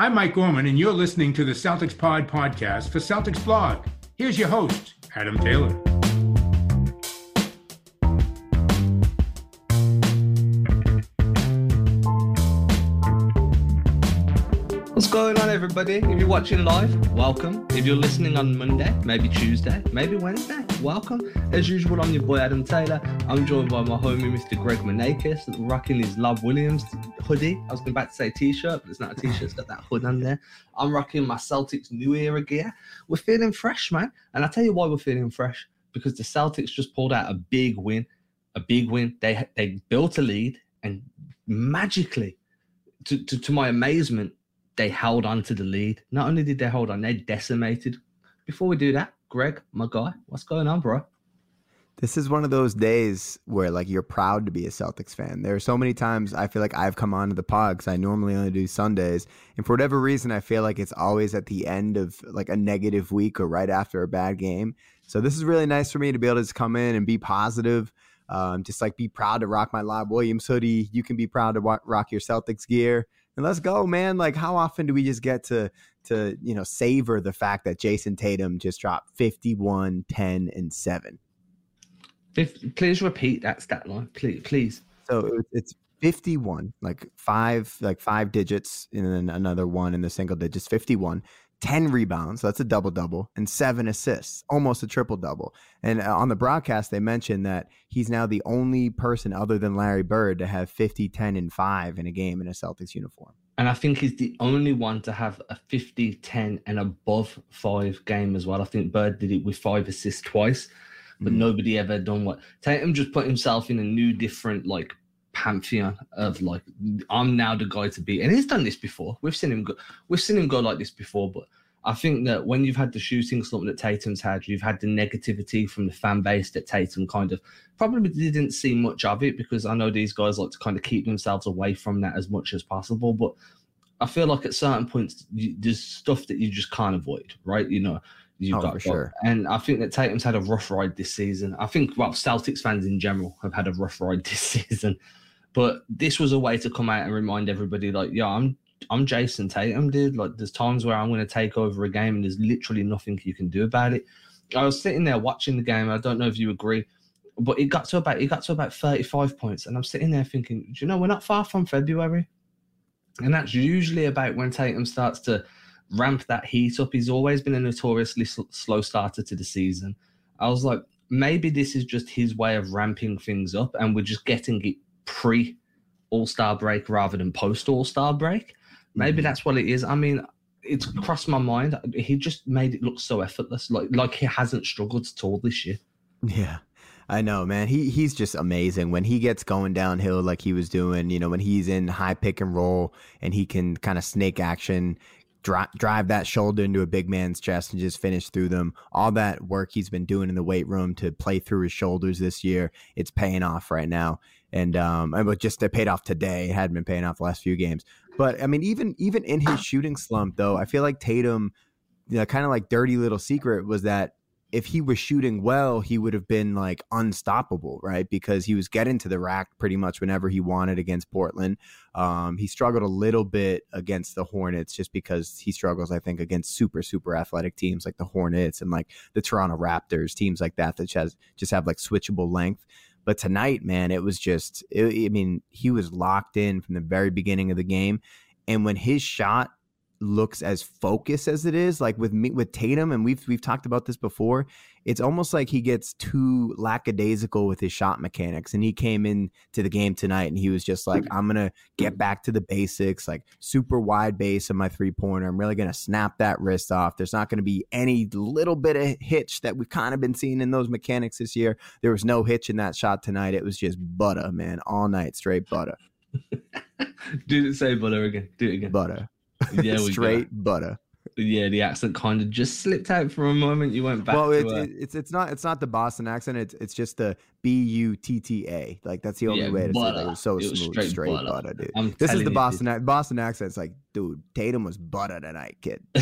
I'm Mike Gorman, and you're listening to the Celtics Pod podcast for Celtics Blog. Here's your host, Adam Taylor. What's going on, everybody? If you're watching live, welcome. If you're listening on Monday, maybe Tuesday, maybe Wednesday, welcome. As usual, I'm your boy Adam Taylor. I'm joined by my homie, Mr. Greg Manakis, rocking his Lob Williams hoodie. I was back to say t-shirt, but it's not a t-shirt. It's got that hood on there. I'm rocking my Celtics New Era gear. We're feeling fresh, man. And I'll tell you why we're feeling fresh. Because the Celtics just pulled out a big win. A big win. They they built a lead and magically, to, to, to my amazement, they held on to the lead. Not only did they hold on, they decimated. Before we do that, Greg, my guy, what's going on, bro? This is one of those days where like you're proud to be a Celtics fan. There are so many times I feel like I've come onto the pod because I normally only do Sundays, and for whatever reason, I feel like it's always at the end of like a negative week or right after a bad game. So this is really nice for me to be able to just come in and be positive. Um, just like be proud to rock my Lob Williams hoodie. You can be proud to rock your Celtics gear and let's go, man. Like, how often do we just get to to you know savor the fact that Jayson Tatum just dropped 51, 10, and seven? Please repeat that stat line, please. Please. So it's 51, like five, like five digits, and then another one in the single digits. 51. 10 rebounds, so that's a double double, and seven assists, almost a triple double. And uh, on the broadcast, they mentioned that he's now the only person other than Larry Bird to have 50, 10, and 5 in a game in a Celtics uniform. And I think he's the only one to have a 50, 10, and above five game as well. I think Bird did it with five assists twice, but mm. nobody ever done what Tatum just put himself in a new, different, like pantheon of like I'm now the guy to be, and he's done this before. We've seen him go, we've seen him go like this before, but I think that when you've had the shooting slump that Tatum's had, you've had the negativity from the fan base that Tatum kind of probably didn't see much of it because I know these guys like to kind of keep themselves away from that as much as possible. But I feel like at certain points, you, there's stuff that you just can't avoid, right? You know, you've oh, got sure. And I think that Tatum's had a rough ride this season. I think, well, Celtics fans in general have had a rough ride this season. But this was a way to come out and remind everybody, like, yeah, I'm I'm Jayson Tatum, dude. Like, there's times where I'm going to take over a game, and there's literally nothing you can do about it. I was sitting there watching the game. I don't know if you agree, but it got to about it got to about 35 points, and I'm sitting there thinking, do you know, we're not far from February, and that's usually about when Tatum starts to ramp that heat up. He's always been a notoriously sl- slow starter to the season. I was like, maybe this is just his way of ramping things up, and we're just getting it pre All Star break rather than post All Star break. Maybe mm-hmm. that's what it is. I mean, it's crossed my mind. He just made it look so effortless, like like he hasn't struggled at all this year. Yeah. I know, man. He he's just amazing when he gets going downhill like he was doing. You know, when he's in high pick and roll and he can kind of snake action, drive, drive that shoulder into a big man's chest and just finish through them. All that work he's been doing in the weight room to play through his shoulders this year, it's paying off right now. And um, but just it paid off today. It hadn't been paying off the last few games. But I mean, even even in his shooting slump, though, I feel like Tatum, you know, kind of like dirty little secret was that if he was shooting well, he would have been like unstoppable, right? Because he was getting to the rack pretty much whenever he wanted against Portland. Um, he struggled a little bit against the Hornets just because he struggles, I think, against super, super athletic teams like the Hornets and like the Toronto Raptors, teams like that that has, just have like switchable length. But tonight, man, it was just, it, I mean, he was locked in from the very beginning of the game. And when his shot looks as focused as it is like with me with Tatum and we've we've talked about this before it's almost like he gets too lackadaisical with his shot mechanics and he came in to the game tonight and he was just like I'm to get back to the basics like super wide base of my three pointer I'm really to snap that wrist off. There's not to be any little bit of hitch that we've kind of been seeing in those mechanics this year. There was no hitch in that shot tonight. It was just butter man all night straight butter. Do it say butter again. Do it again. Butter yeah, straight butter. Yeah, the accent kind of just slipped out for a moment. You went back. Well, it's, it, it's it's not it's not the Boston accent. It's it's just the B U T T A. Like that's the only yeah, way to butter. say it. It was so it was smooth, straight, straight butter. butter, dude. I'm this is the Boston Boston accent. It's like, dude, Tatum was butter tonight, kid.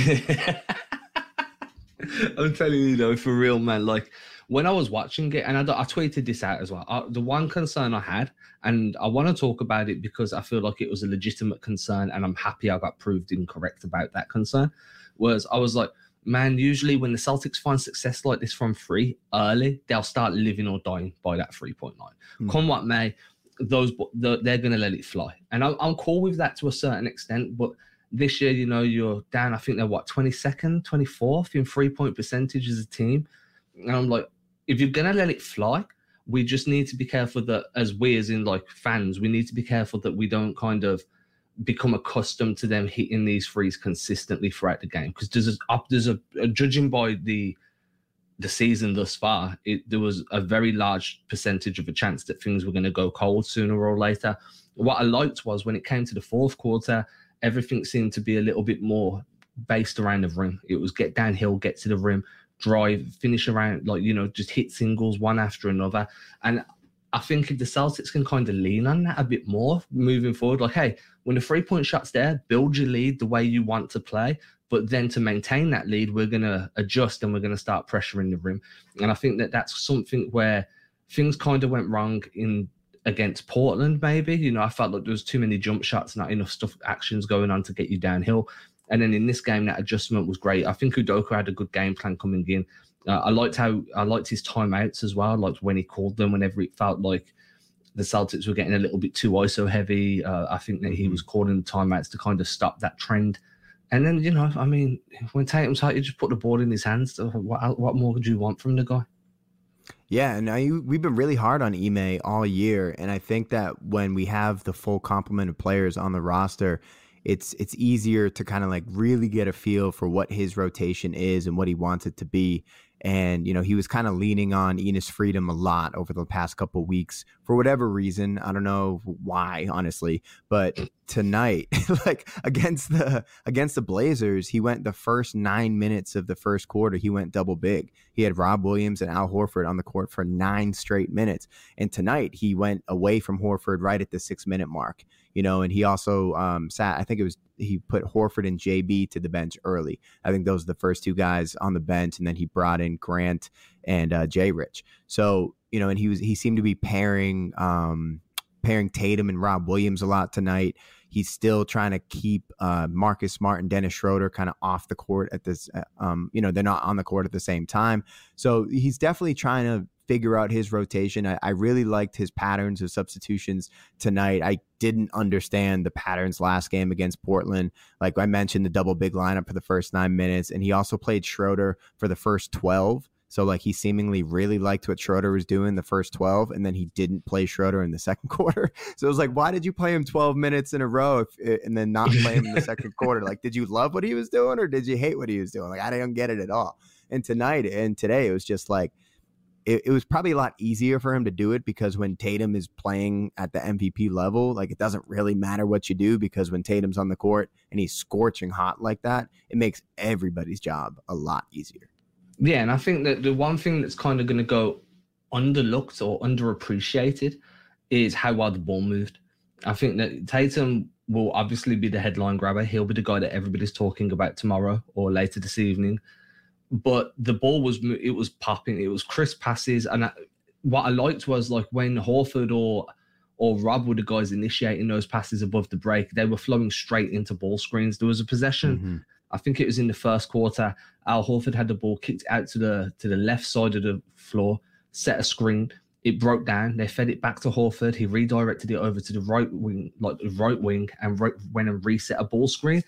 I'm telling you though, for real, man. Like when I was watching it, and I, I tweeted this out as well. I, the one concern I had, and I want to talk about it because I feel like it was a legitimate concern, and I'm happy I got proved incorrect about that concern. Was I was like, man, usually when the Celtics find success like this from three early, they'll start living or dying by that 3.9. Mm. Come what may, those they're going to let it fly. And I'm, I'm cool with that to a certain extent. But this year, you know, you're down, I think they're what, 22nd, 24th in three point percentage as a team. And I'm like, if you're to let it fly, we just need to be careful that as we as in like fans, we need to be careful that we don't kind of – become accustomed to them hitting these threes consistently throughout the game. Because there's a, there's a, a, judging by the the season thus far it, there was a very large percentage of a chance that things were going to go cold sooner or later. What i liked was when it came to the fourth quarter everything seemed to be a little bit more based around the rim. It was get downhill get to the rim drive finish around like you know just hit singles one after another and I think if the Celtics can kind of lean on that a bit more moving forward, like, hey, when the three point shot's there, build your lead the way you want to play. But then to maintain that lead, we're going to adjust and we're going to start pressuring the rim. And I think that that's something where things kind of went wrong in against Portland, maybe. You know, I felt like there was too many jump shots, not enough stuff, actions going on to get you downhill. And then in this game, that adjustment was great. I think Udoka had a good game plan coming in. Uh, I liked how I liked his timeouts as well. I liked when he called them whenever it felt like the Celtics were getting a little bit too ISO heavy. Uh, I think that he mm-hmm. was calling the timeouts to kind of stop that trend. And then you know, I mean, when Tatum's hot, you just put the ball in his hands. What what more could you want from the guy? Yeah, and I, we've been really hard on Ime all year, and I think that when we have the full complement of players on the roster, it's it's easier to kind of like really get a feel for what his rotation is and what he wants it to be. And, you know, he was kind of leaning on Enes Freedom a lot over the past couple weeks for whatever reason. I don't know why, honestly. But tonight, like against the against the Blazers, he went the first nine minutes of the first quarter, he went double big. He had Rob Williams and Al Horford on the court for nine straight minutes. And tonight he went away from Horford right at the six minute mark you know, and he also um, sat. I think it was he put Horford and JB to the bench early. I think those are the first two guys on the bench, and then he brought in Grant and uh, Jay Rich. So you know, and he was he seemed to be pairing um, pairing Tatum and Rob Williams a lot tonight. He's still trying to keep uh, Marcus Smart and Dennis Schroeder kind of off the court at this. Uh, um, you know, they're not on the court at the same time. So he's definitely trying to figure out his rotation. I, I, really liked his patterns of substitutions tonight. I didn't understand the patterns last game against Portland. Like I mentioned, the double big lineup for the first nine minutes, and he also played Schroeder for the first 12. So like he seemingly really liked what Schroeder was doing the first 12 and then he didn't play Schroeder in the second quarter. So it was like why did you play him 12 minutes in a row if, eh, and then not play him in the second quarter? Like did you love what he was doing or did you hate what he was doing? Like I didn't get it at all. And tonight and today it was just like it, it was probably a lot easier for him to do it because when Tatum is playing at the MVP level, like it doesn't really matter what you do because when Tatum's on the court and he's scorching hot like that, it makes everybody's job a lot easier. Yeah, and I think that the one thing that's kind of going to go underlooked or underappreciated is how well the ball moved. I think that Tatum will obviously be the headline grabber. He'll be the guy that everybody's talking about tomorrow or later this evening but the ball was it was popping. It was crisp passes, and I, what I liked was like when Horford or or Rob were the guys initiating those passes above the break, they were flowing straight into ball screens. There was a possession, mm-hmm. I think it was in the first quarter. Al Horford had the ball kicked out to the to the left side of the floor, set a screen, it broke down. They fed it back to Horford. He redirected it over to the right wing, like the right wing, and right, went and reset a ball screen.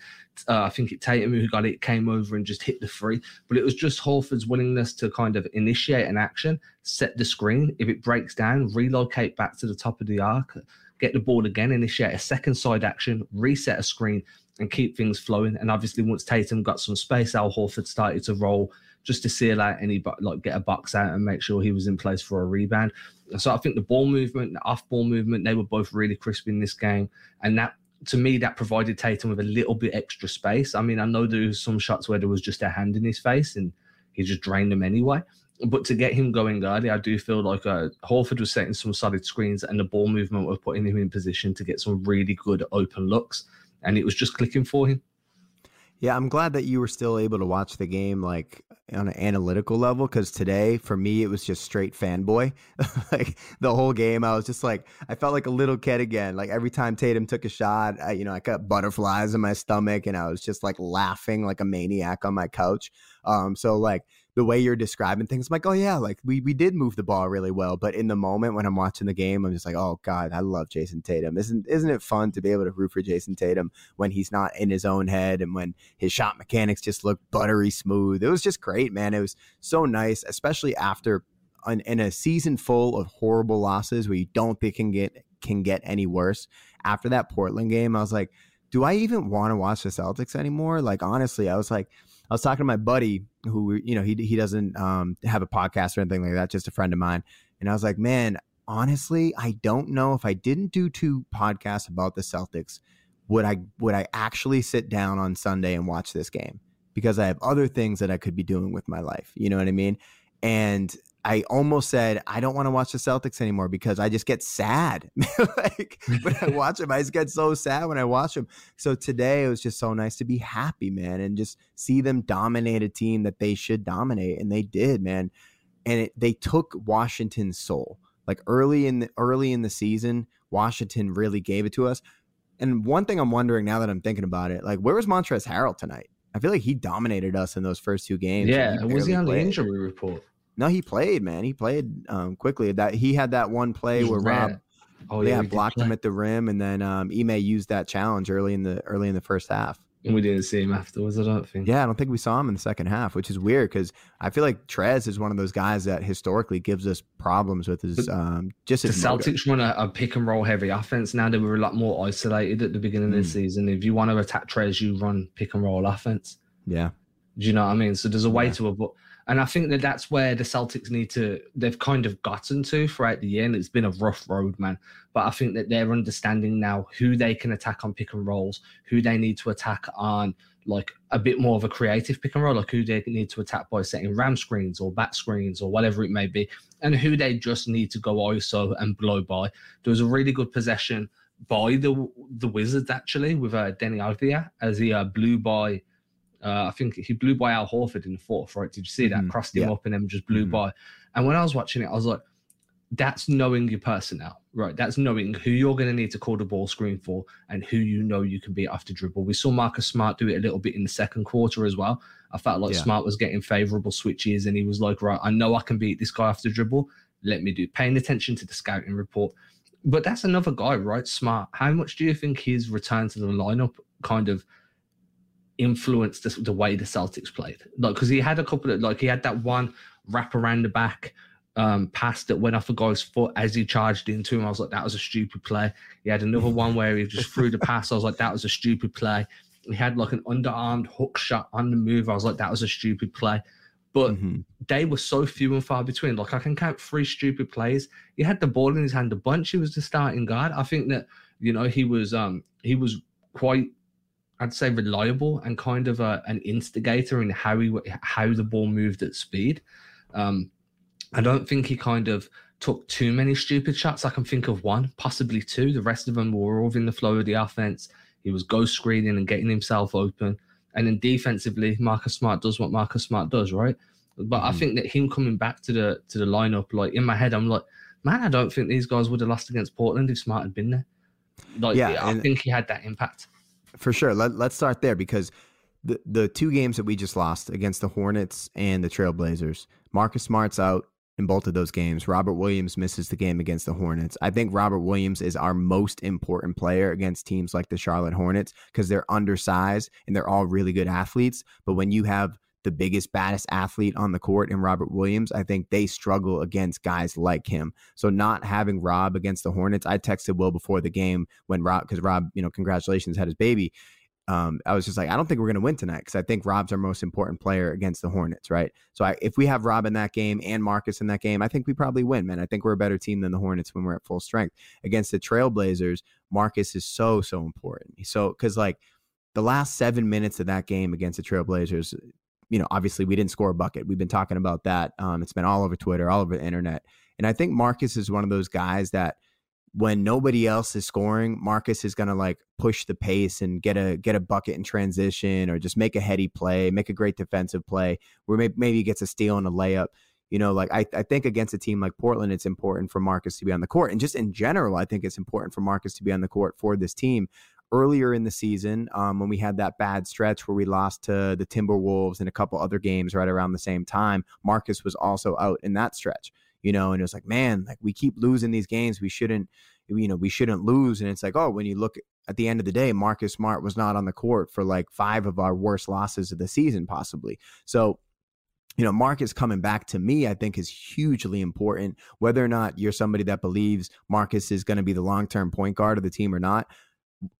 Uh, I think it Tatum who got it came over and just hit the free. But it was just Horford's willingness to kind of initiate an action, set the screen. If it breaks down, relocate back to the top of the arc, get the ball again, initiate a second side action, reset a screen, and keep things flowing. And obviously, once Tatum got some space, Al Horford started to roll just to seal out any like get a box out and make sure he was in place for a rebound. So I think the ball movement, the off ball movement, they were both really crisp in this game, and that to me that provided Tatum with a little bit extra space. I mean, I know there was some shots where there was just a hand in his face and he just drained them anyway. But to get him going early, I do feel like uh, Horford was setting some solid screens and the ball movement was putting him in position to get some really good open looks, and it was just clicking for him. Yeah, I'm glad that you were still able to watch the game. Like, on an analytical level because today for me it was just straight fanboy. like the whole game, I was just like I felt like a little kid again. Like every time Tatum took a shot, I, you know, I got butterflies in my stomach and I was just like laughing like a maniac on my couch. Um, so like the way you're describing things, I'm like, oh yeah, like we we did move the ball really well. But in the moment when I'm watching the game, I'm just like, oh god, I love Jayson Tatum. Isn't isn't it fun to be able to root for Jayson Tatum when he's not in his own head and when his shot mechanics just look buttery smooth? It was just great, man. It was so nice, especially after an, in a season full of horrible losses where you don't think can get can get any worse. After that Portland game, I was like, do I even want to watch the Celtics anymore? Like honestly, I was like I was talking to my buddy who, you know, he he doesn't um, have a podcast or anything like that, just a friend of mine, and I was like, man, honestly, I don't know if I didn't do two podcasts about the Celtics, would I would I actually sit down on Sunday and watch this game because I have other things that I could be doing with my life. You know what I mean? And I almost said I don't want to watch the Celtics anymore because I just get sad. like when I watch them, I just get so sad when I watch them. So today it was just so nice to be happy, man, and just see them dominate a team that they should dominate, and they did, man. And it, they took Washington's soul. Like early in the early in the season, Washington really gave it to us. And one thing I'm wondering now that I'm thinking about it, like where was Montrezl Harrell tonight? I feel like he dominated us in those first two games. Yeah, was he on played. the injury report? No, he played, man. He played um, quickly. That he had that one play where Rob, oh yeah, blocked him at the rim, and then um, Ime used that challenge early in the early in the first half. And we didn't see him afterwards. I don't think. Yeah, I don't think we saw him in the second half, which is weird because I feel like Trez is one of those guys that historically gives us problems with his um, just. The Celtics run a, a, pick and roll heavy offense now. They were a lot more isolated at the beginning mm. of the hmm. season. If you want to attack Trez, you run pick and roll offense. Yeah. Do you know what I mean? So there's a way yeah. to avoid. And I think that that's where the Celtics need to, they've kind of gotten to throughout the year. And it's been a rough road, man. But I think that they're understanding now who they can attack on pick and rolls, who they need to attack on like a bit more of a creative pick and roll, like who they need to attack by setting ram screens or back screens or whatever it may be, and who they just need to go ISO and blow by. There was a really good possession by the the Wizards actually with uh, Deni Avdija as he uh, blew by uh, I think he blew by Al Horford in the fourth, right? Did you see that? Mm-hmm. Crossed him yeah. up and then just blew mm-hmm. by. And when I was watching it, I was like, that's knowing your personnel, right? That's knowing who you're going to need to call the ball screen for and who you know you can beat after dribble. We saw Marcus Smart do it a little bit in the second quarter as well. I felt like yeah. Smart was getting favorable switches and he was like, right, I know I can beat this guy after dribble. Let me do. Paying attention to the scouting report. But that's another guy, right? Smart. How much do you think his return to the lineup kind of – influenced the, the way the Celtics played. Like, because he had a couple of, like, he had that one wrap around the back um, pass that went off a guy's foot as he charged into him. I was like, that was a stupid play. He had another one where he just threw the pass. I was like, that was a stupid play. He had like an underarmed hook shot on the move. I was like, that was a stupid play. But mm-hmm. they were so few and far between. Like I can count three stupid plays. He had the ball in his hand a bunch. He was the starting guard. I think that you know he was um he was quite I'd say reliable and kind of a, an instigator in how he how the ball moved at speed. Um, I don't think he kind of took too many stupid shots. I can think of one, possibly two. The rest of them were all in the flow of the offense. He was ghost screening and getting himself open. And then defensively, Marcus Smart does what Marcus Smart does, right? But mm-hmm. I think that him coming back to the to the lineup, like in my head, I'm like, man, I don't think these guys would have lost against Portland if Smart had been there. Like, yeah, I think he had that impact for sure. Let, let's start there because the the two games that we just lost against the Hornets and the Trailblazers, Marcus Smart's out in both of those games. Robert Williams misses the game against the Hornets. I think Robert Williams is our most important player against teams like the Charlotte Hornets because they're undersized and they're all really good athletes. But when you have the biggest, baddest athlete on the court in Robert Williams, I think they struggle against guys like him. So not having Rob against the Hornets, I texted Will before the game when Rob, because Rob, you know, congratulations, had his baby. Um, I was just like, I don't think we're going to win tonight because I think Rob's our most important player against the Hornets, right? So I, if we have Rob in that game and Marcus in that game, I think we probably win, man. I think we're a better team than the Hornets when we're at full strength. Against the Trailblazers, Marcus is so, so important. So, because like the last seven minutes of that game against the Trailblazers, you know, obviously we didn't score a bucket. We've been talking about that. Um, it's been all over Twitter, all over the internet. And I think Marcus is one of those guys that when nobody else is scoring, Marcus is gonna like push the pace and get a get a bucket in transition or just make a heady play, make a great defensive play where maybe, maybe he gets a steal and a layup. You know, like I, I think against a team like Portland, it's important for Marcus to be on the court. And just in general, I think it's important for Marcus to be on the court for this team. Earlier in the season, um, when we had that bad stretch where we lost to the Timberwolves and a couple other games right around the same time, Marcus was also out in that stretch you know, and it was like, man, like we keep losing these games. We shouldn't, you know, we shouldn't lose. And it's like, oh, when you look at the end of the day, Marcus Smart was not on the court for like five of our worst losses of the season, possibly. So, you know, Marcus coming back to me, I think is hugely important. Whether or not you're somebody that believes Marcus is going to be the long term point guard of the team or not,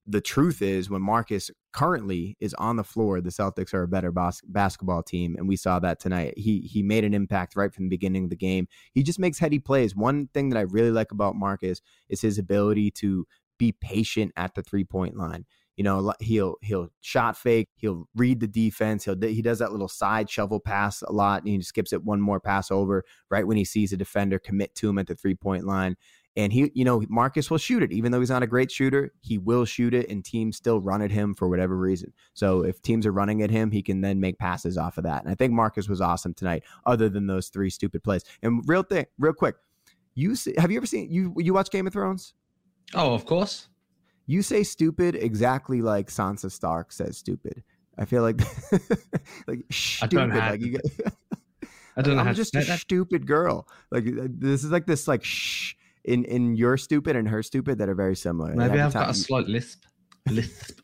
the truth is when Marcus currently is on the floor, the Celtics are a better bas- basketball team, and we saw that tonight. He he made an impact right from the beginning of the game. He just makes heady plays. One thing that I really like about Marcus is his ability to be patient at the three point line. You know, he'll he'll shot fake, he'll read the defense, he'll he does that little side shovel pass a lot, and he skips it one more pass over right when he sees a defender commit to him at the three point line. And he, you know, Marcus will shoot it. Even though he's not a great shooter, he will shoot it, and teams still run at him for whatever reason. So if teams are running at him, he can then make passes off of that. And I think Marcus was awesome tonight, other than those three stupid plays. And real thing, real quick, you see, have you ever seen you you watch Game of Thrones? Oh, of course. You say stupid exactly like Sansa Stark says stupid. I feel like like stupid. like you get, I don't know. I'm just a that. stupid girl. Like this is like this like shh in in your stupid and her stupid that are very similar. Maybe I've got a slight lisp. Lisp.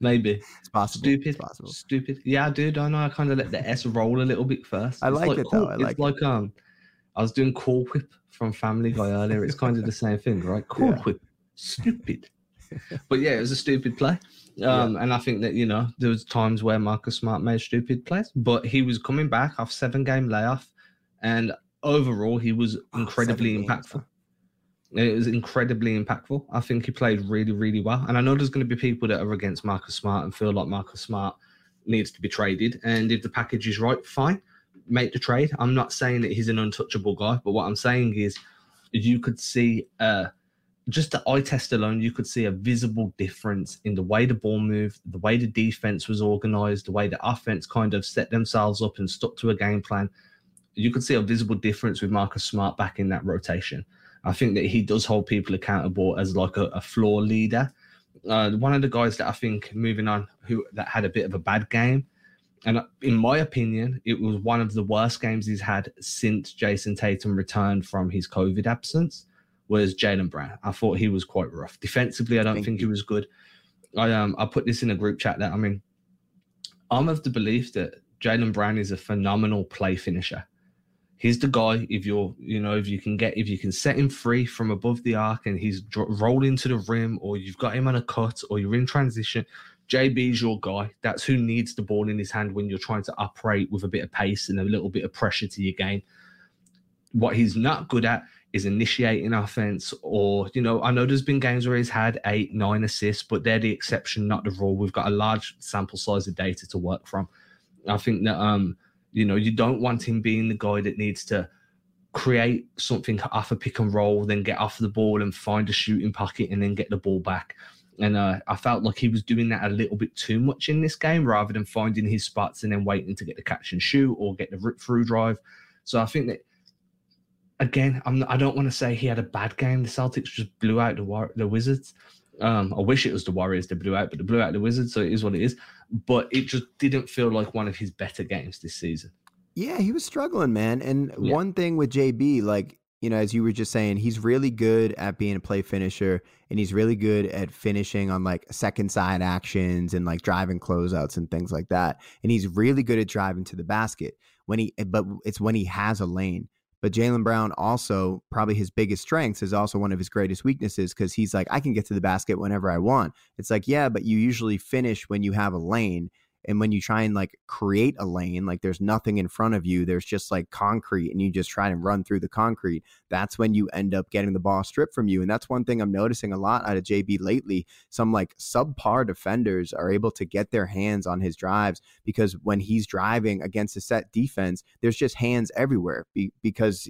Maybe it's possible. Stupid. It's possible. Stupid. Yeah, dude. I do. Don't know. I kind of let the S roll a little bit first. I like, like, it though. I like it's it. like um, I was doing Cool Whip from Family Guy earlier. It's kind of the same thing, right? Cool yeah. Whip. Stupid. but yeah, it was a stupid play. Um, yeah. and I think that you know there was times where Marcus Smart made stupid plays, but he was coming back off seven game layoff, and overall he was oh, incredibly oh, impactful. It was incredibly impactful. I think he played really, really well. And I know there's going to be people that are against Marcus Smart and feel like Marcus Smart needs to be traded. And if the package is right, fine, make the trade. I'm not saying that he's an untouchable guy, but what I'm saying is you could see uh, just the eye test alone, you could see a visible difference in the way the ball moved, the way the defense was organized, the way the offense kind of set themselves up and stuck to a game plan. You could see a visible difference with Marcus Smart back in that rotation. I think that he does hold people accountable as like a, a floor leader. Uh, one of the guys that I think moving on who that had a bit of a bad game, and in my opinion, it was one of the worst games he's had since Jayson Tatum returned from his COVID absence. Was Jaylen Brown? I thought he was quite rough defensively. I don't Thank think you. he was good. I um I put this in a group chat that I mean, I'm of the belief that Jaylen Brown is a phenomenal play finisher he's the guy. If you're, you know, if you can get, if you can set him free from above the arc and he's rolling to the rim, or you've got him on a cut, or you're in transition, JB's your guy. That's who needs the ball in his hand when you're trying to operate with a bit of pace and a little bit of pressure to your game. What he's not good at is initiating offense, or you know, I know there's been games where he's had eight, nine assists, but they're the exception, not the rule. We've got a large sample size of data to work from. I think that um you know, you don't want him being the guy that needs to create something off a pick and roll, then get off the ball and find a shooting pocket and then get the ball back. And uh, I felt like he was doing that a little bit too much in this game rather than finding his spots and then waiting to get the catch and shoot or get the rip through drive. So I think that again, I'm I don't want to say he had a bad game. The Celtics just blew out the the Wizards. Um, I wish it was the Warriors that blew out, but they blew out the Wizards, so it is what it is. But it just didn't feel like one of his better games this season. Yeah, he was struggling, man. And yeah. one thing with JB, like, you know, as you were just saying, he's really good at being a play finisher and he's really good at finishing on like second side actions and like driving closeouts and things like that. And he's really good at driving to the basket when he, but it's when he has a lane. But Jaylen Brown also, probably his biggest strengths is also one of his greatest weaknesses because he's like, I can get to the basket whenever I want. It's like, yeah, but you usually finish when you have a lane. And when you try and like create a lane, like there's nothing in front of you, there's just like concrete, and you just try and run through the concrete. That's when you end up getting the ball stripped from you. And that's one thing I'm noticing a lot out of JB lately. Some like subpar defenders are able to get their hands on his drives because when he's driving against a set defense, there's just hands everywhere be- because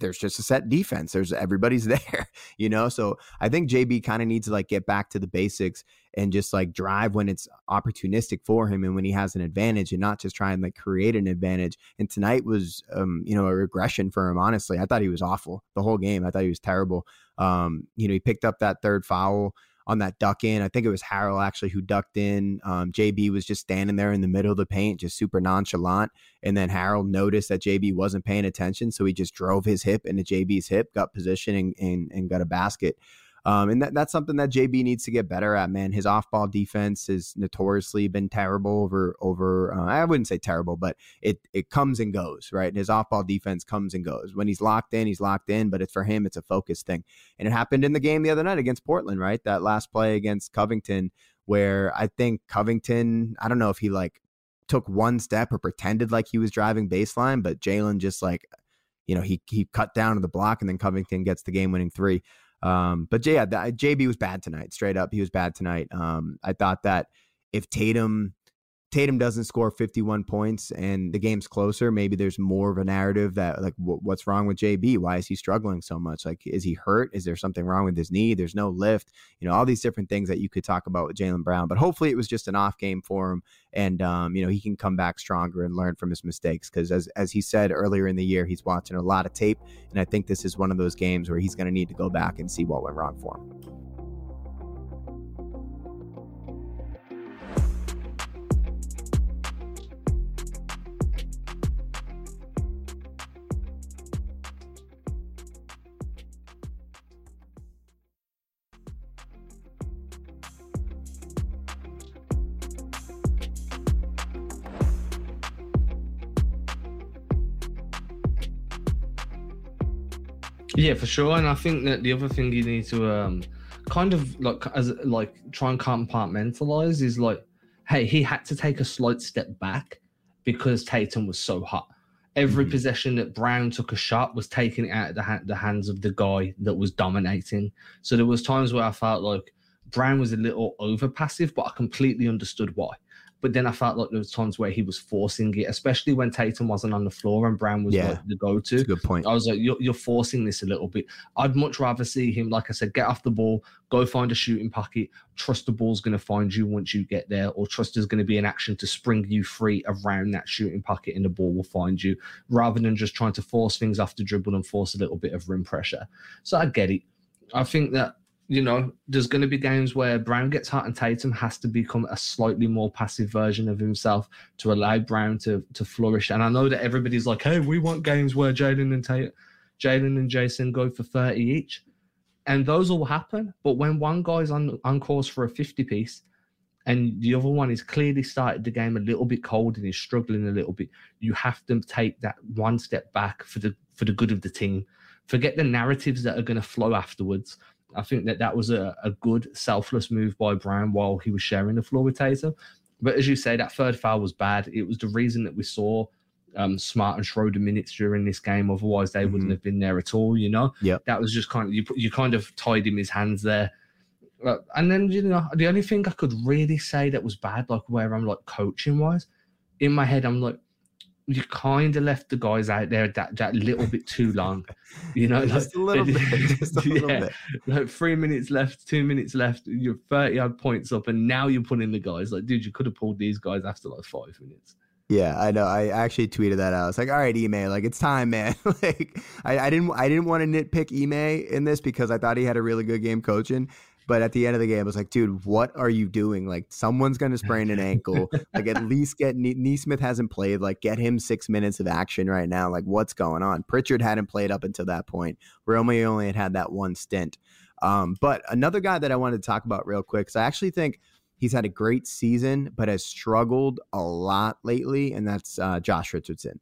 there's just a set defense. There's everybody's there, you know. So I think JB kind of needs to like get back to the basics and just like drive when it's opportunistic for him and when he has an advantage, and not just try and like create an advantage. And tonight was, um, you know, a regression for him. Honestly, I thought he was awful the whole game. I thought he was terrible. Um, you know, he picked up that third foul on that duck in. I think it was Harrell actually who ducked in. Um, JB was just standing there in the middle of the paint, just super nonchalant. And then Harrell noticed that JB wasn't paying attention. So he just drove his hip into JB's hip, got position, and, and, and got a basket. Um, and that, that's something that JB needs to get better at, man. His off ball defense has notoriously been terrible over, over uh, I wouldn't say terrible, but it, it comes and goes, right? His off ball defense comes and goes. When he's locked in, he's locked in, but it's for him, it's a focus thing. And it happened in the game the other night against Portland, right? That last play against Covington, where I think Covington, I don't know if he like took one step or pretended like he was driving baseline, but Jaylen just like, you know, he he cut down to the block and then Covington gets the game winning three. Um, but yeah, JB was bad tonight. Straight up, he was bad tonight. Um, I thought that if Tatum Tatum doesn't score 51 points and the game's closer, maybe there's more of a narrative that like w- what's wrong with JB? Why is he struggling so much? Like, is he hurt? Is there something wrong with his knee? There's no lift. You know, all these different things that you could talk about with Jaylen Brown. But hopefully, it was just an off game for him, and um, you know he can come back stronger and learn from his mistakes. Because as as he said earlier in the year, he's watching a lot of tape, and I think this is one of those games where he's going to need to go back and see what went wrong for him. Yeah, for sure. And I think that the other thing you need to um, kind of like as like try and compartmentalize is like, hey, he had to take a slight step back because Tatum was so hot. Every mm-hmm. possession that Brown took a shot was taking it out of the, ha- the hands of the guy that was dominating. So there was times where I felt like Brown was a little over passive, but I completely understood why. But then I felt like there was times where he was forcing it, especially when Tatum wasn't on the floor and Brown was yeah, like the go-to. good point. I was like, you're, you're forcing this a little bit. I'd much rather see him, like I said, get off the ball, go find a shooting pocket, trust the ball's going to find you once you get there, or trust there's going to be an action to spring you free around that shooting pocket and the ball will find you, rather than just trying to force things off the dribble and force a little bit of rim pressure. So I get it. I think that you know, there's going to be games where Brown gets hot and Tatum has to become a slightly more passive version of himself to allow Brown to to flourish. And I know that everybody's like, "Hey, we want games where Jaylen and Tatum, Jaylen and Jayson go for 30 each," and those all happen. But when one guy's on on course for a 50 piece, and the other one is clearly started the game a little bit cold and is struggling a little bit, you have to take that one step back for the for the good of the team. Forget the narratives that are going to flow afterwards I think that that was a, a good selfless move by Brown while he was sharing the floor with Tatum. But as you say, that third foul was bad. It was the reason that we saw um, Smart and Schroeder minutes during this game. Otherwise, they mm-hmm. wouldn't have been there at all. You know, yeah, that was just kind of you. You kind of tied him his hands there. And then you know, the only thing I could really say that was bad, like where I'm like coaching wise, in my head, I'm like, you kind of left the guys out there that, that little bit too long. You know, just like, a little bit. Just a little yeah, bit. Like three minutes left, two minutes left, you're 30 odd points up, and now you're putting the guys like, dude, you could have pulled these guys after like five minutes. Yeah, I know. I actually tweeted that out. I was like, "All right, Ime, like it's time, man." like, I, I, didn't, I didn't want to nitpick Ime in this because I thought he had a really good game coaching. But at the end of the game, I was like, dude, what are you doing? Like, someone's going to sprain an ankle. like, at least get Nesmith hasn't played. Like, get him six minutes of action right now. Like, what's going on? Pritchard hadn't played up until that point. Romeo only had had that one stint. Um, but another guy that I wanted to talk about real quick, because I actually think he's had a great season, but has struggled a lot lately, and that's uh, Josh Richardson.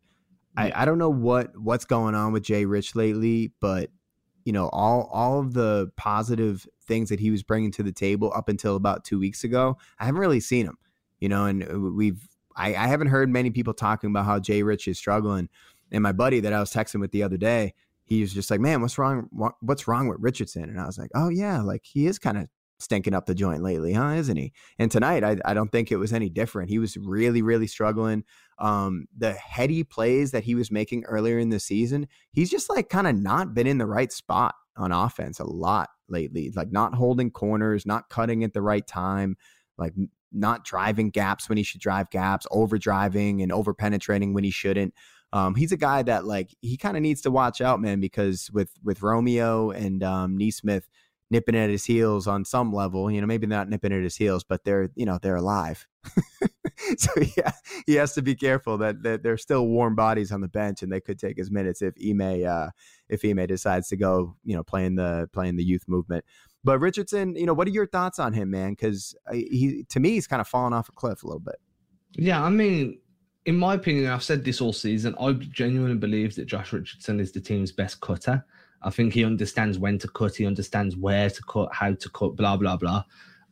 I, I don't know what what's going on with Jay Rich lately, but you know all all of the positive things that he was bringing to the table up until about two weeks ago i haven't really seen him you know and uh, we've i, I haven't heard many people talking about how jay rich is struggling and my buddy that i was texting with the other day he was just like man what's wrong what's wrong with richardson? And i was like oh yeah like he is kind of stinking up the joint lately, huh? Isn't he? And tonight, I, I don't think it was any different. He was really, really struggling. Um, the heady plays that he was making earlier in the season, he's just like kind of not been in the right spot on offense a lot lately. Like not holding corners, not cutting at the right time, like not driving gaps when he should drive gaps, over driving and over penetrating when he shouldn't. Um, he's a guy that like he kind of needs to watch out, man, because with with Romeo and um, Nesmith nipping at his heels on some level, you know, maybe not nipping at his heels, but they're you know they're alive. so yeah, he has to be careful that, that they're still warm bodies on the bench, and they could take his minutes if Ime uh, if Ime decides to go, you know, playing the playing the youth movement. But Richardson, you know, what are your thoughts on him, man? Because he to me he's kind of fallen off a cliff a little bit. Yeah, I mean, in my opinion, I've said this all season. I genuinely believe that Josh Richardson is the team's best cutter. I think he understands when to cut, he understands where to cut, how to cut, blah blah blah.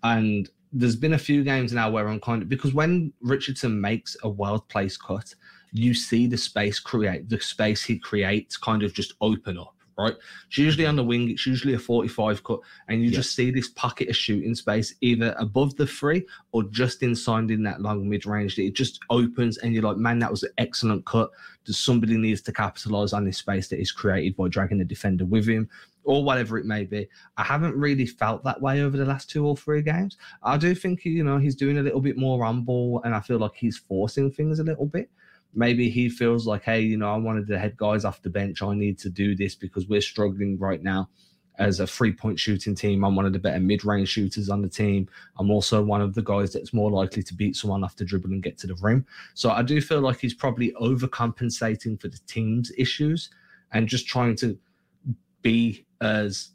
And there's been a few games now where I'm kind of because when Richardson makes a world place cut, you see the space create the space he creates kind of just open up right? It's usually on the wing, it's usually a 45 cut, and you yeah. just see this pocket of shooting space either above the three or just inside in that long mid range. It just opens, and you're like, man, that was an excellent cut. Does somebody needs to capitalize on this space that is created by dragging the defender with him. Or whatever it may be. I haven't really felt that way over the last two or three games. I do think you know he's doing a little bit more on ball, and I feel like he's forcing things a little bit maybe he feels like, hey, you know, I wanted to head guys off the bench. I need to do this because we're struggling right now as a three point shooting team. I'm one of the better mid range shooters on the team. I'm also one of the guys that's more likely to beat someone off the dribble and get to the rim. So I do feel like he's probably overcompensating for the team's issues and just trying to be as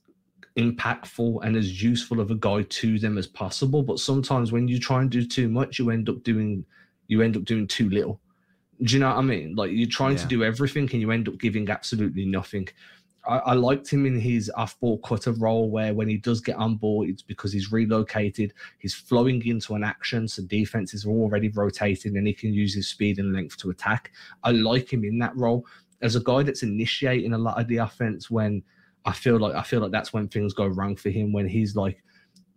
impactful and as useful of a guy to them as possible. But sometimes when you try and do too much, you end up doing you end up doing too little. Do you know what I mean? Like you're trying yeah. to do everything and you end up giving absolutely nothing. I, I liked him in his off ball cutter role where when he does get on ball, it's because he's relocated, he's flowing into an action, so defenses are already rotating and he can use his speed and length to attack. I like him in that role as a guy that's initiating a lot of the offense when I feel like I feel like that's when things go wrong for him when he's like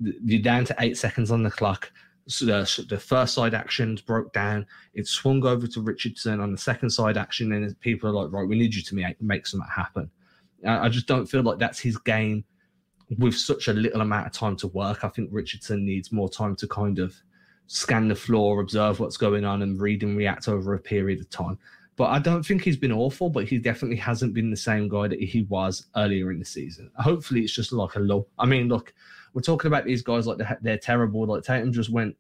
you're down to eight seconds on the clock so the, the first side actions broke down. It swung over to Richardson on the second side action, and people are like, right, we need you to make, make something happen. I just don't feel like that's his game with such a little amount of time to work. I think Richardson needs more time to kind of scan the floor, observe what's going on, and read and react over a period of time. But I don't think he's been awful, but he definitely hasn't been the same guy that he was earlier in the season. Hopefully, it's just like a low. I mean, look, we're talking about these guys like they're, they're terrible. Like Tatum just went,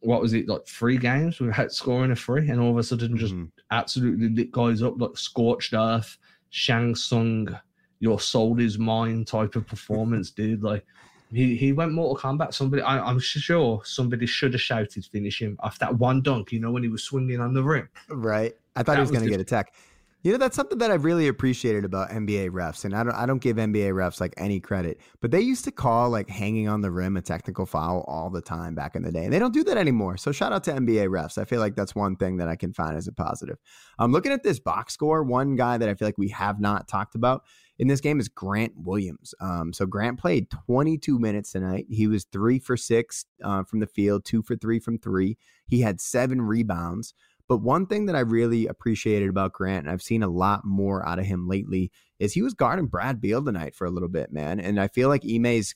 what was it, like three games without scoring a free, and all of a sudden just mm-hmm. absolutely lit guys up like scorched earth, Shang Tsung, your soul is mine type of performance, dude. Like he, he went Mortal Kombat. Somebody, I, am sure somebody should have shouted finish him after that one dunk. You know when he was swinging on the rim. Right. I thought that he was, was going to get attacked. You know, that's something that I've really appreciated about NBA refs, and I don't I don't give NBA refs like any credit, but they used to call like hanging on the rim a technical foul all the time back in the day, and they don't do that anymore. So shout out to NBA refs. I feel like that's one thing that I can find as a positive. I'm um, looking at this box score. One guy that I feel like we have not talked about in this game is Grant Williams. Um, so Grant played 22 minutes tonight. He was three for six uh, from the field, two for three from three. He had seven rebounds. But one thing that I really appreciated about Grant, and I've seen a lot more out of him lately, is he was guarding Brad Beal tonight for a little bit, man. And I feel like Ime's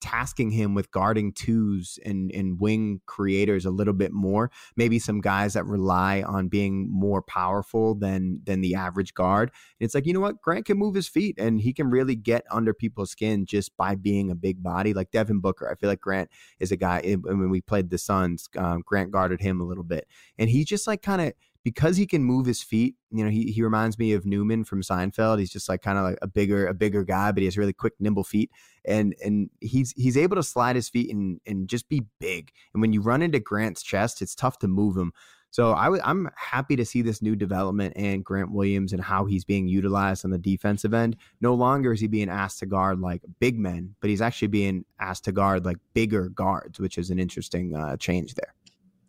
tasking him with guarding twos and, and wing creators a little bit more. Maybe some guys that rely on being more powerful than than the average guard. And it's like, you know what? Grant can move his feet and he can really get under people's skin just by being a big body. Like Devin Booker. I feel like Grant is a guy when we played the Suns, um, Grant guarded him a little bit. And he just like kind of because he can move his feet, you know, he, he reminds me of Newman from Seinfeld. He's just like kind of like a bigger a bigger guy, but he has really quick, nimble feet, and and he's he's able to slide his feet and and just be big. And when you run into Grant's chest, it's tough to move him. So I w- I'm happy to see this new development and Grant Williams and how he's being utilized on the defensive end. No longer is he being asked to guard like big men, but he's actually being asked to guard like bigger guards, which is an interesting uh, change there.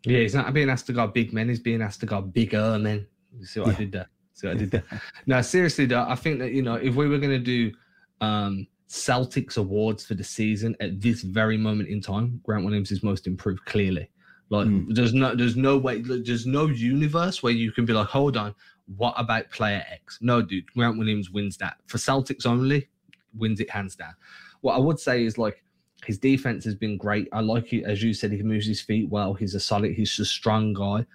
Yeah, he's not being asked to go big men. He's being asked to go bigger men. You see what yeah. I did there? See what I did there? no, seriously though, I think that you know if we were going to do um, Celtics awards for the season at this very moment in time, Grant Williams is most improved clearly. Like mm. there's no there's no way there's no universe where you can be like, hold on, what about player X? No, dude, Grant Williams wins that. For Celtics only, wins it hands down. What I would say is like his defense has been great. I like it, as you said, he moves his feet well. He's a solid, he's a strong guy.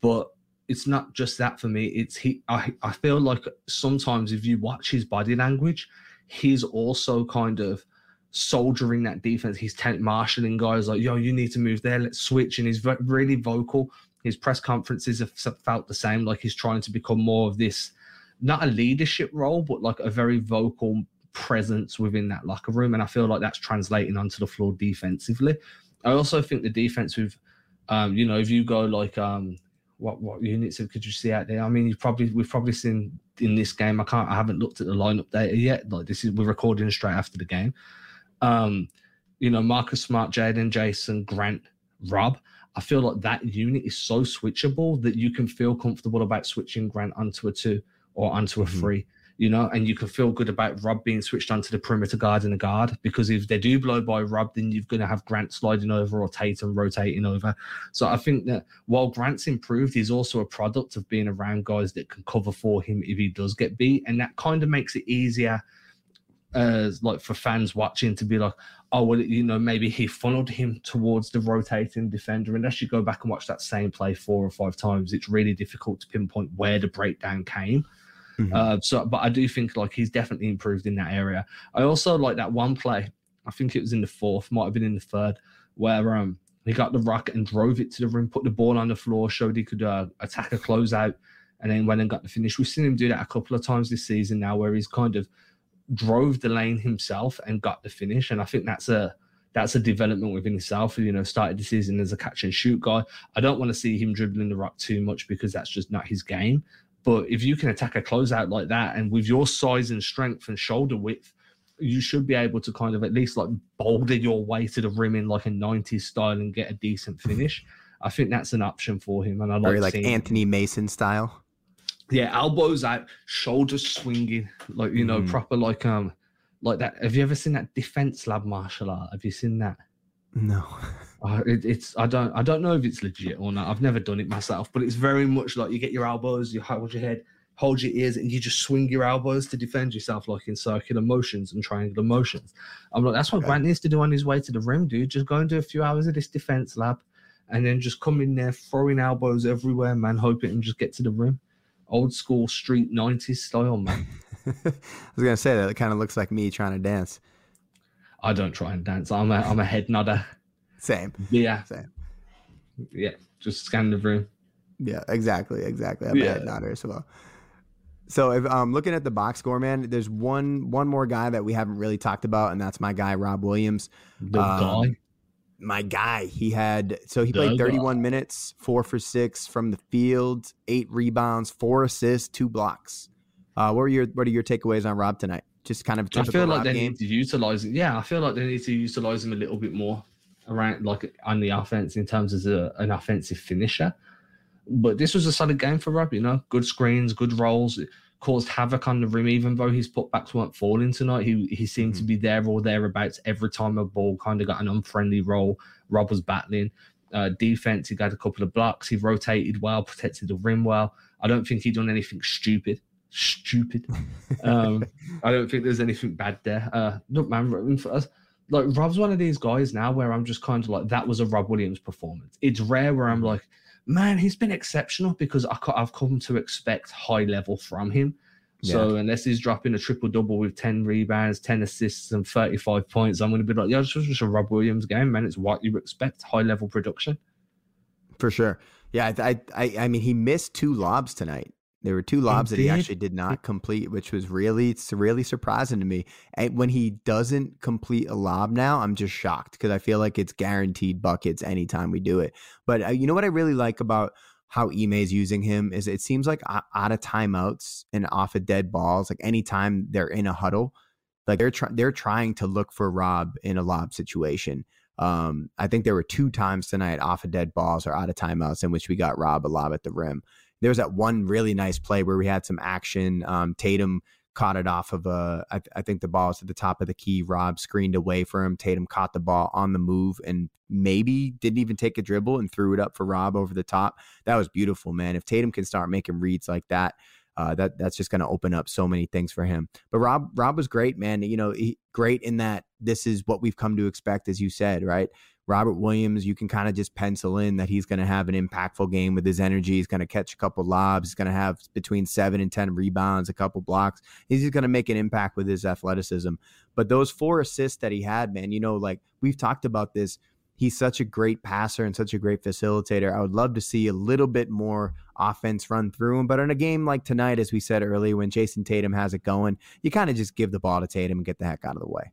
But it's not just that for me. It's he I, I feel like sometimes if you watch his body language, he's also kind of soldiering that defense. He's tent marshalling guys like, yo, you need to move there. Let's switch. And he's really vocal. His press conferences have felt the same. Like he's trying to become more of this, not a leadership role, but like a very vocal presence within that locker room. And I feel like that's translating onto the floor defensively. I also think the defense with, um, you know, if you go like, um, what what units could you see out there? I mean, you probably we've probably seen in this game. I can't. I haven't looked at the lineup data yet. Like this is we're recording straight after the game. Um, you know, Marcus Smart, Jaylen, Jayson, Grant, Rob. I feel like that unit is so switchable that you can feel comfortable about switching Grant onto a two or onto a mm-hmm. You know, and you can feel good about Rob being switched onto the perimeter guard and the guard because if they do blow by Rob, then you're going to have Grant sliding over or Tatum rotating over. So I think that while Grant's improved, he's also a product of being around guys that can cover for him if he does get beat, and that kind of makes it easier. As like for fans watching to be like, oh well, you know, maybe he funneled him towards the rotating defender. Unless you go back and watch that same play four or five times, it's really difficult to pinpoint where the breakdown came. Mm-hmm. Uh, so, but I do think like he's definitely improved in that area. I also like that one play. I think it was in the fourth, might have been in the third, where um he got the rock and drove it to the rim, put the ball on the floor, showed he could uh, attack a closeout, and then went and got the finish. We've seen him do that a couple of times this season now, where he's kind of drove the lane himself and got the finish. And I think that's a that's a development within himself. You know, started the season as a catch and shoot guy. I don't want to see him dribbling the rock too much because that's just not his game. But if you can attack a closeout like that, and with your size and strength and shoulder width, you should be able to kind of at least like boulder your way to the rim in like a 90s style and get a decent finish. I think that's an option for him. And I like, like Anthony Mason style. Yeah, elbows out, shoulders swinging, like you know, mm. proper like um like that. Have you ever seen that defense lab martial art? Have you seen that? No. Uh, it, it's I don't I don't know if it's legit or not. I've never done it myself, but it's very much like you get your elbows, you hold your head, hold your ears, and you just swing your elbows to defend yourself, like in circular motions and triangular motions. I'm like, that's what okay. Grant needs to do on his way to the rim, dude. Just go and do a few hours of this defense lab, and then just come in there throwing elbows everywhere, man. Hope it and just get to the rim. Old school street '90s style, man. I was gonna say that it kind of looks like me trying to dance. I don't try and dance. I'm a I'm a head nodder. Same. Yeah. Same. Yeah. Just scan the room. Yeah, exactly, exactly. I'm yeah. a head nodder as well. So if um looking at the box score, man, there's one one more guy that we haven't really talked about, and that's my guy Rob Williams. The um, guy. My guy. He had so he the played 31 guy. minutes, four for six from the field, eight rebounds, four assists, two blocks. Uh, what are your what are your takeaways on Rob tonight? Just kind of. I feel like they game. need to utilize it. Yeah, I feel like they need to utilize him a little bit more around, like on the offense in terms of a, an offensive finisher. But this was a solid game for Rob. You know, good screens, good rolls. It caused havoc on the rim. Even though his putbacks weren't falling tonight, he he seemed mm-hmm. to be there or thereabouts every time a ball kind of got an unfriendly roll. Rob was battling. Uh, defense, he got a couple of blocks. He rotated well, protected the rim well. I don't think he done anything stupid stupid. Um, I don't think there's anything bad there. Uh, look, man, like Rob's one of these guys now where I'm just kind of like, that was a Rob Williams performance. It's rare where I'm like, man, he's been exceptional because I, have come to expect high level from him. So yeah. unless he's dropping a triple double with 10 rebounds, 10 assists, and 35 points, I'm going to be like, yeah, it's just a Rob Williams game, man. It's what you expect, high level production. For sure. Yeah, I, I, I mean, he missed two lobs tonight. There were two lobs that he actually did not complete, which was really really surprising to me. And when he doesn't complete a lob now, I'm just shocked because I feel like it's guaranteed buckets anytime we do it. But uh, you know what I really like about how Ime is using him is it seems like out of timeouts and off of dead balls, like anytime they're in a huddle, like they're trying they're trying to look for Rob in a lob situation. Um, I think there were two times tonight off of dead balls or out of timeouts in which we got Rob a lob at the rim there was that one really nice play where we had some action. Um, Tatum caught it off of a. I, I think the ball was at the top of the key. Rob screened away for him. Tatum caught the ball on the move and maybe didn't even take a dribble and threw it up for Rob over the top. That was beautiful, man. If Tatum can start making reads like that, uh, that that's just going to open up so many things for him. But Rob, Rob was great, man. You know, he, great in that this is what we've come to expect, as you said, right? Robert Williams, you can kind of just pencil in that he's going to have an impactful game with his energy. He's going to catch a couple lobs. He's going to have between seven and 10 rebounds, a couple blocks. He's just going to make an impact with his athleticism. But those four assists that he had, man, you know, like we've talked about this. He's such a great passer and such a great facilitator. I would love to see a little bit more offense run through him. But in a game like tonight, as we said earlier, when Jayson Tatum has it going, you kind of just give the ball to Tatum and get the heck out of the way.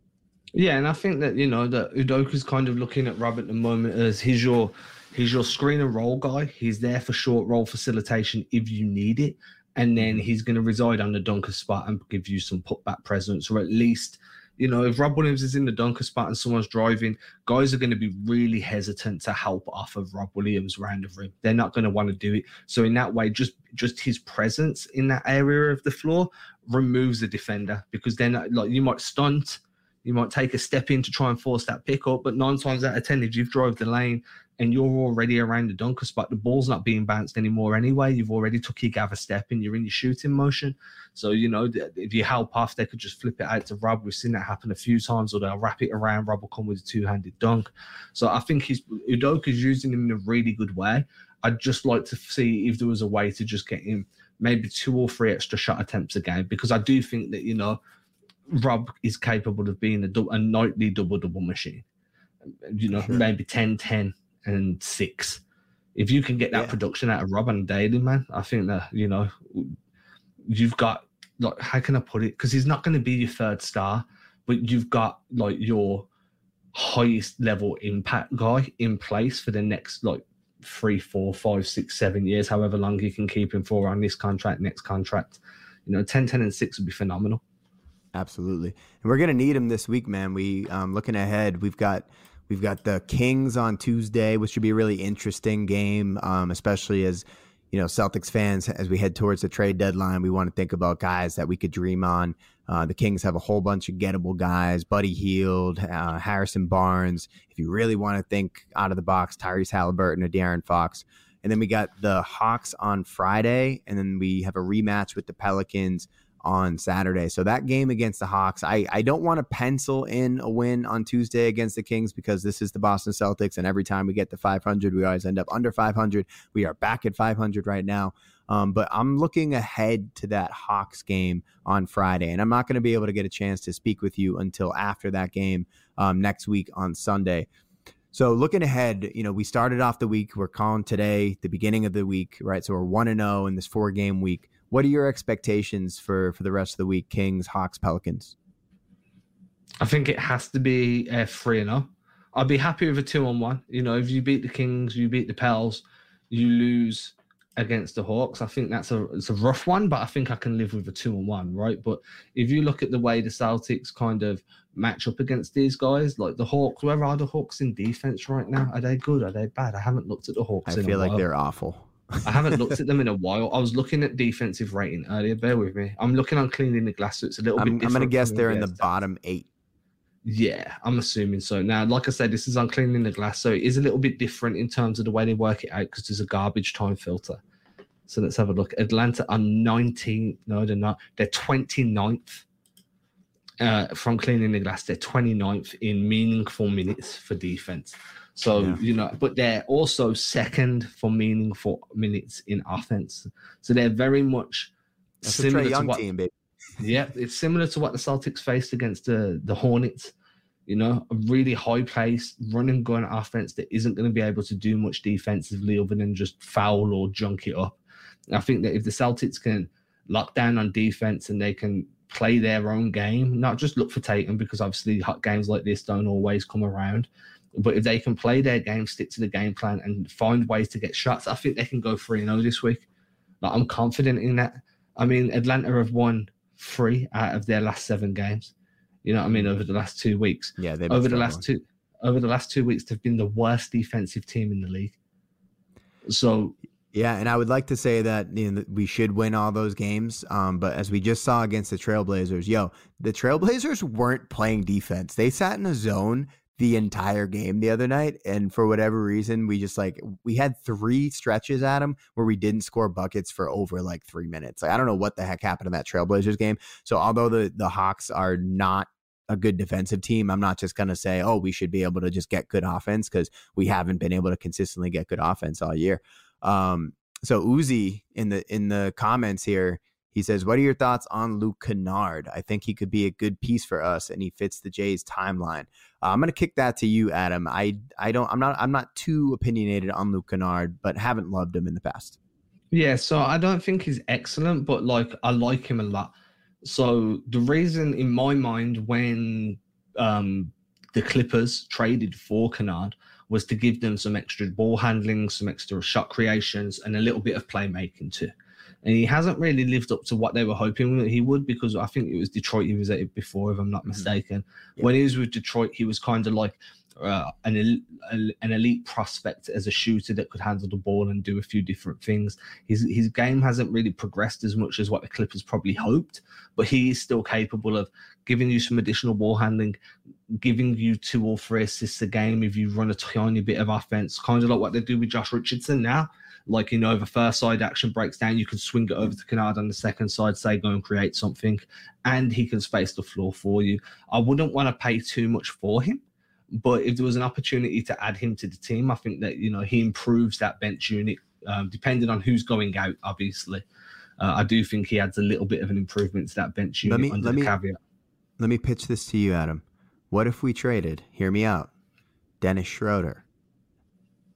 Yeah, and I think that you know that Udoka's kind of looking at Rob at the moment as he's your he's your screen and roll guy. He's there for short roll facilitation if you need it, and then mm-hmm. he's going to reside on the dunker spot and give you some putback presence, or at least you know if Rob Williams is in the dunker spot and someone's driving, guys are going to be really hesitant to help off of Rob Williams round the rim. They're not going to want to do it. So in that way, just just his presence in that area of the floor removes the defender because then like you might stunt you might take a step in to try and force that pick up, but nine times out of ten, if you've drove the lane and you're already around the dunker spot, the ball's not being bounced anymore anyway. You've already took your gather step and you're in your shooting motion. So, you know, if you help off, they could just flip it out to Rob. We've seen that happen a few times, or they'll wrap it around. Rob will come with a two handed dunk. So I think he's Udoka's using him in a really good way. I'd just like to see if there was a way to just get him maybe two or three extra shot attempts a game because I do think that, you know, Rob is capable of being a, a nightly double double machine. You know, sure. maybe 10, 10, and six. If you can get that yeah. production out of Rob and daily, man, I think that, you know, you've got, like, how can I put it? Because he's not going to be your third star, but you've got, like, your highest level impact guy in place for the next, like, three, four, five, six, seven years, however long you can keep him for on this contract, next contract. You know, 10, 10, and 6 would be phenomenal. Absolutely, and we're gonna need him this week, man. We um, looking ahead. We've got we've got the Kings on Tuesday, which should be a really interesting game, um, especially as you know Celtics fans as we head towards the trade deadline. We want to think about guys that we could dream on. Uh, the Kings have a whole bunch of gettable guys: Buddy Hield, uh, Harrison Barnes. If you really want to think out of the box, Tyrese Halliburton or De'Aaron Fox. And then we got the Hawks on Friday, and then we have a rematch with the Pelicans on Saturday. So that game against the Hawks, I, I don't want to pencil in a win on Tuesday against the Kings because this is the Boston Celtics. And every time we get to 500, we always end up under 500. We are back at 500 right now. Um, but I'm looking ahead to that Hawks game on Friday. And I'm not going to be able to get a chance to speak with you until after that game um, next week on Sunday. So looking ahead, you know, we started off the week. We're calling today the beginning of the week, right? So we're one and zero oh in this four game week. What are your expectations for for the rest of the week? Kings, Hawks, Pelicans. I think it has to be a three and zero. I'd be happy with a two on one. You know, if you beat the Kings, you beat the Pels, you lose against the Hawks. I think that's a it's a rough one, but I think I can live with a two on one, right? But if you look at the way the Celtics kind of match up against these guys, like the Hawks, where are the Hawks in defense right now? Are they good? Are they bad? I haven't looked at the Hawks. I feel like they're awful. I haven't looked at them in a while. I was looking at defensive rating earlier. Bear with me. I'm looking on cleaning the glass, so it's a little I'm, bit. I'm going to guess they're in the bottom eight. Yeah, I'm assuming so. Now, like I said, this is on cleaning the glass, so it is a little bit different in terms of the way they work it out because there's a garbage time filter. So let's have a look. Atlanta are 19. No, they're not. They're 29th uh, from cleaning the glass. They're 29th in meaningful minutes for defense. So, yeah. you know, but they're also second for meaningful minutes in offense. So they're very much That's similar young what, team, baby. yeah, it's similar to what the Celtics faced against the, the Hornets. You know, a really high pace, run and gun offense that isn't going to be able to do much defensively other than just foul or junk it up. I think that if the Celtics can lock down on defense and they can play their own game, not just look for Tatum because obviously hot games like this don't always come around. But if they can play their game, stick to the game plan, and find ways to get shots, I think they can go 3 0 this week. Like, I'm confident in that. I mean, Atlanta have won three out of their last seven games. You know what I mean? Over the last two weeks. Yeah, they've over the last two over the last two weeks, they've been the worst defensive team in the league. So Yeah, and I would like to say that you know, we should win all those games. Um, but as we just saw against the Trailblazers, yo, the Trailblazers weren't playing defense. They sat in a zone the entire game the other night, and for whatever reason, we just like we had three stretches at them where we didn't score buckets for over like three minutes. Like I don't know what the heck happened in that Trailblazers game. So although the the Hawks are not a good defensive team. I'm not just to say, oh, we should be able to just get good offense because we haven't been able to consistently get good offense all year. Um, so Uzi in the in the comments here, he says, "What are your thoughts on Luke Kennard? I think he could be a good piece for us, and he fits the Jays timeline." Uh, I'm to kick that to you, Adam. I I don't I'm not I'm not too opinionated on Luke Kennard, but haven't loved him in the past. Yeah, so I don't think he's excellent, but like I like him a lot. So the reason in my mind when um, the Clippers traded for Kennard was to give them some extra ball handling, some extra shot creations, and a little bit of playmaking too. And he hasn't really lived up to what they were hoping that he would because I think it was Detroit he was at before, if I'm not mm-hmm. mistaken. Yeah. When he was with Detroit, he was kind of like uh, an, an elite prospect as a shooter that could handle the ball and do a few different things. His his game hasn't really progressed as much as what the Clippers probably hoped, but he is still capable of giving you some additional ball handling, giving you two or three assists a game if you run a tiny bit of offense, kind of like what they do with Josh Richardson now. Like, you know, the first side action breaks down, you can swing it over to Kennard on the second side, say, go and create something, and he can space the floor for you. I wouldn't want to pay too much for him but if there was an opportunity to add him to the team, I think that you know he improves that bench unit. Um, depending on who's going out, obviously, uh, I do think he adds a little bit of an improvement to that bench unit. Let me, under let the me, caveat. Let me pitch this to you, Adam. What if we traded? Hear me out. Dennis Schroeder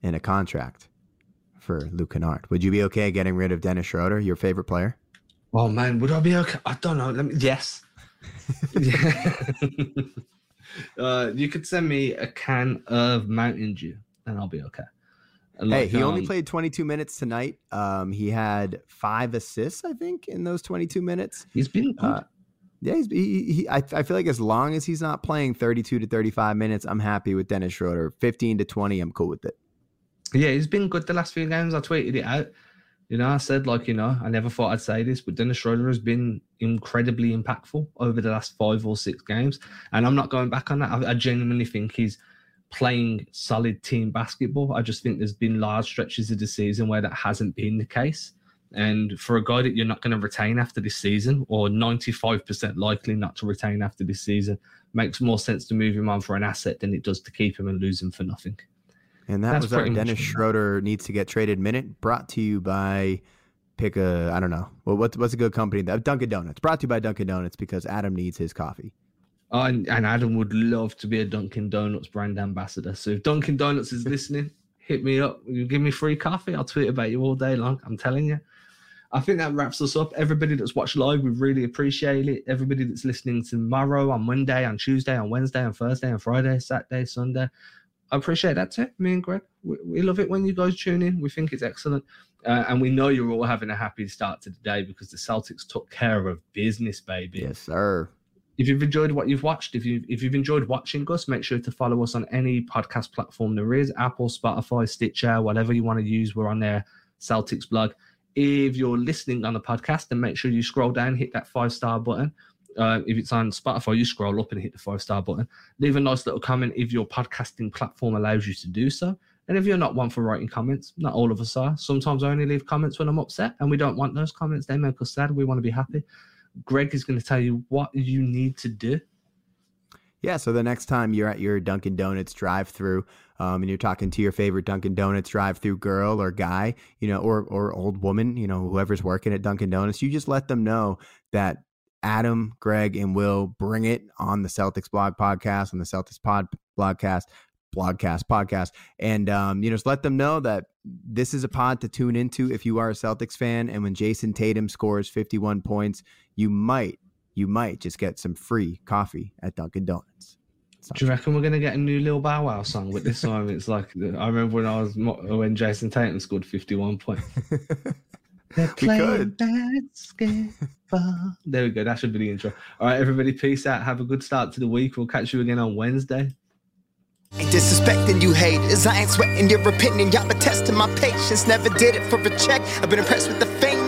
in a contract for Luke Kennard. Would you be okay getting rid of Dennis Schroeder, your favorite player? Oh man, would I be okay? I don't know. Let me. Yes. Uh, you could send me a can of Mountain Dew, and I'll be okay. And hey, like, he um, only played 22 minutes tonight. Um, he had five assists, I think, in those 22 minutes. He's been good. Uh, yeah, he's, he, he, I, I feel like as long as he's not playing 32 to 35 minutes, I'm happy with Dennis Schroeder. 15 to 20, I'm cool with it. Yeah, he's been good the last few games. I tweeted it out. You know, I said, like, you know, I never thought I'd say this, but Dennis Schroeder has been incredibly impactful over the last five or six games. And I'm not going back on that. I, I genuinely think he's playing solid team basketball. I just think there's been large stretches of the season where that hasn't been the case. And for a guy that you're not going to retain after this season, or 95% likely not to retain after this season, makes more sense to move him on for an asset than it does to keep him and lose him for nothing. And that That's was our Dennis Schroeder needs to get traded minute brought to you by pick a I don't know. Well what's what's a good company Dunkin' Donuts. Brought to you by Dunkin' Donuts because Adam needs his coffee. Oh, and, and Adam would love to be a Dunkin' Donuts brand ambassador. So if Dunkin' Donuts is listening, hit me up. You give me free coffee. I'll tweet about you all day long. I'm telling you. I think that wraps us up. Everybody that's watched live, we really appreciate it. Everybody that's listening tomorrow, on Monday, on Tuesday, on Wednesday, on Thursday, on Friday, Saturday, Sunday. I appreciate that too. Me and Greg, we, we, love it when you guys tune in. We think it's excellent. Uh, and we know you're all having a happy start to the day because the Celtics took care of business, baby. Yes, sir. If you've enjoyed what you've watched, if you if you've enjoyed watching us, make sure to follow us on any podcast platform there is, Apple, Spotify, Stitcher, whatever you want to use. We're on there, Celtics blog. If you're listening on the podcast, then make sure you scroll down, hit that five star button. Uh, if it's on Spotify, you scroll up and hit the five star button. Leave a nice little comment if your podcasting platform allows you to do so. And if you're not one for writing comments, not all of us are. Sometimes I only leave comments when I'm upset, and we don't want those comments. They make us sad. We want to be happy. Greg is going to tell you what you need to do. Yeah, so the next time you're at your Dunkin' Donuts drive-through, um, and you're talking to your favorite Dunkin' Donuts drive-through girl or guy, you know, or or old woman, you know, whoever's working at Dunkin' Donuts, you just let them know that Adam, Greg, and Will bring it on the Celtics blog podcast, on the Celtics pod blogcast, blogcast podcast, and um, you know, just let them know that this is a pod to tune into if you are a Celtics fan. And when Jayson Tatum scores 51 points, you might, you might just get some free coffee at Dunkin' Donuts. Do you reckon we're gonna get a new Lil Bow Wow song with this time? It's like I remember when I was when Jayson Tatum scored 51 points. They're playing basketball. there we go. That should be the intro. All right, everybody, peace out. Have a good start to the week. We'll catch you again on Wednesday. Ain't disrespecting you haters. I ain't sweating your opinion. Y'all been testing my patience. Never did it for a check. I've been impressed with the